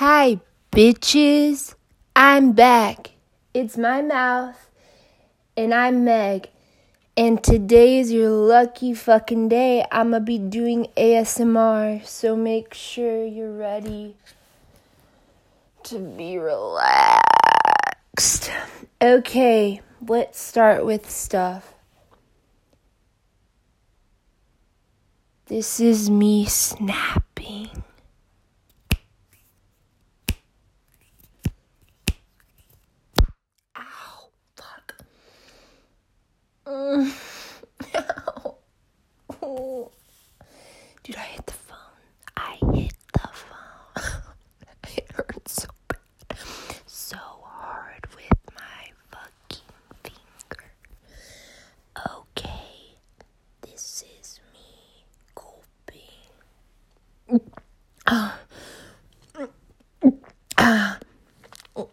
Hi, bitches. I'm back. It's my mouth, and I'm Meg. And today is your lucky fucking day. I'm gonna be doing ASMR, so make sure you're ready to be relaxed. Okay, let's start with stuff. This is me snapping. Ah. Ah. Fuck,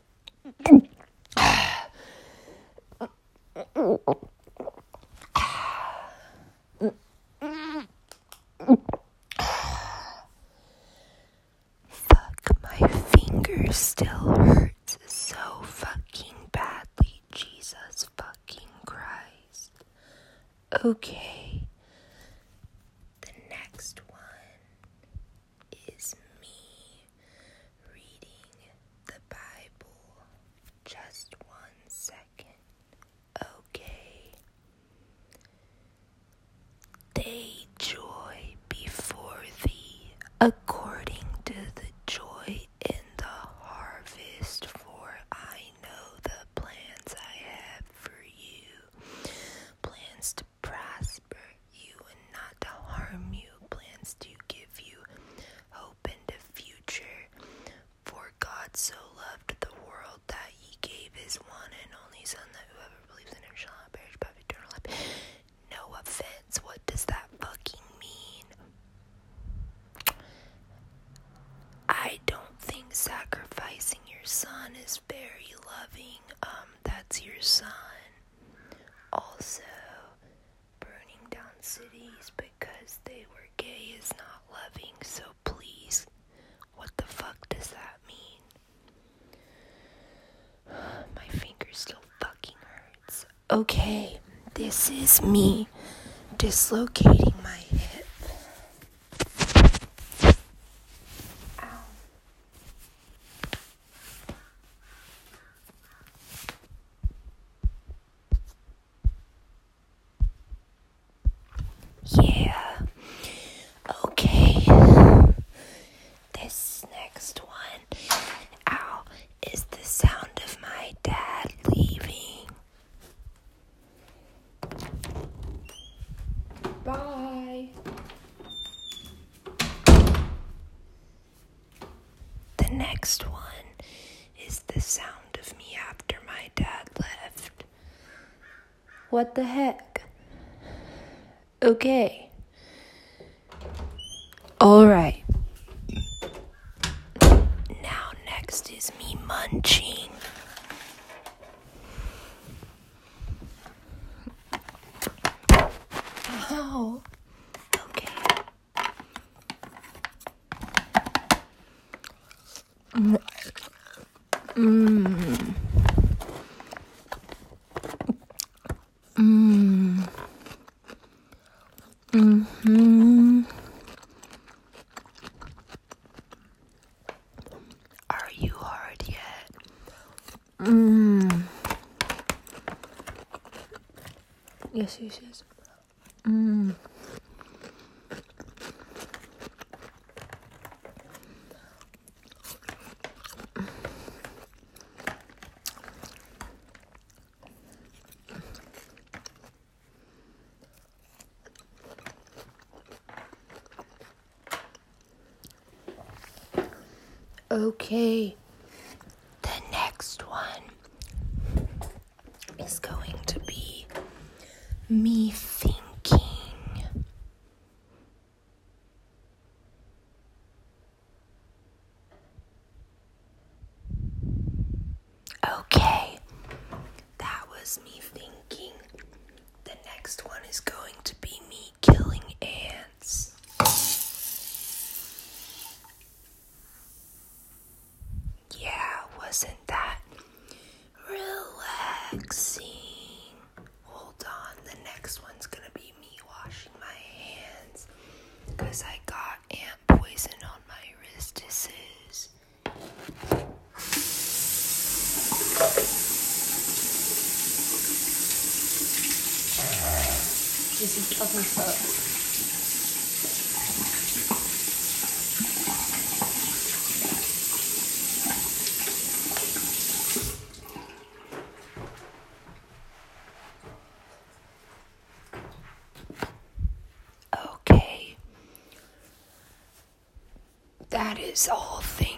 my finger still hurts so fucking badly, Jesus fucking Christ. Okay. okay, this is me dislocating next one is the sound of me after my dad left. What the heck? Okay. Alright. Now, next is me munching. Ow. Mm. Mm. Mm-hmm. Are you hard yet? Mmm. Yes, yes, yes. Mmm. Okay, the next one is going to be me thinking. Okay, that was me thinking. The next one is going to be me killing a. relaxing. Hold on, the next one's gonna be me washing my hands because I got ant poison on my wrist. This is ugly stuff. is all things.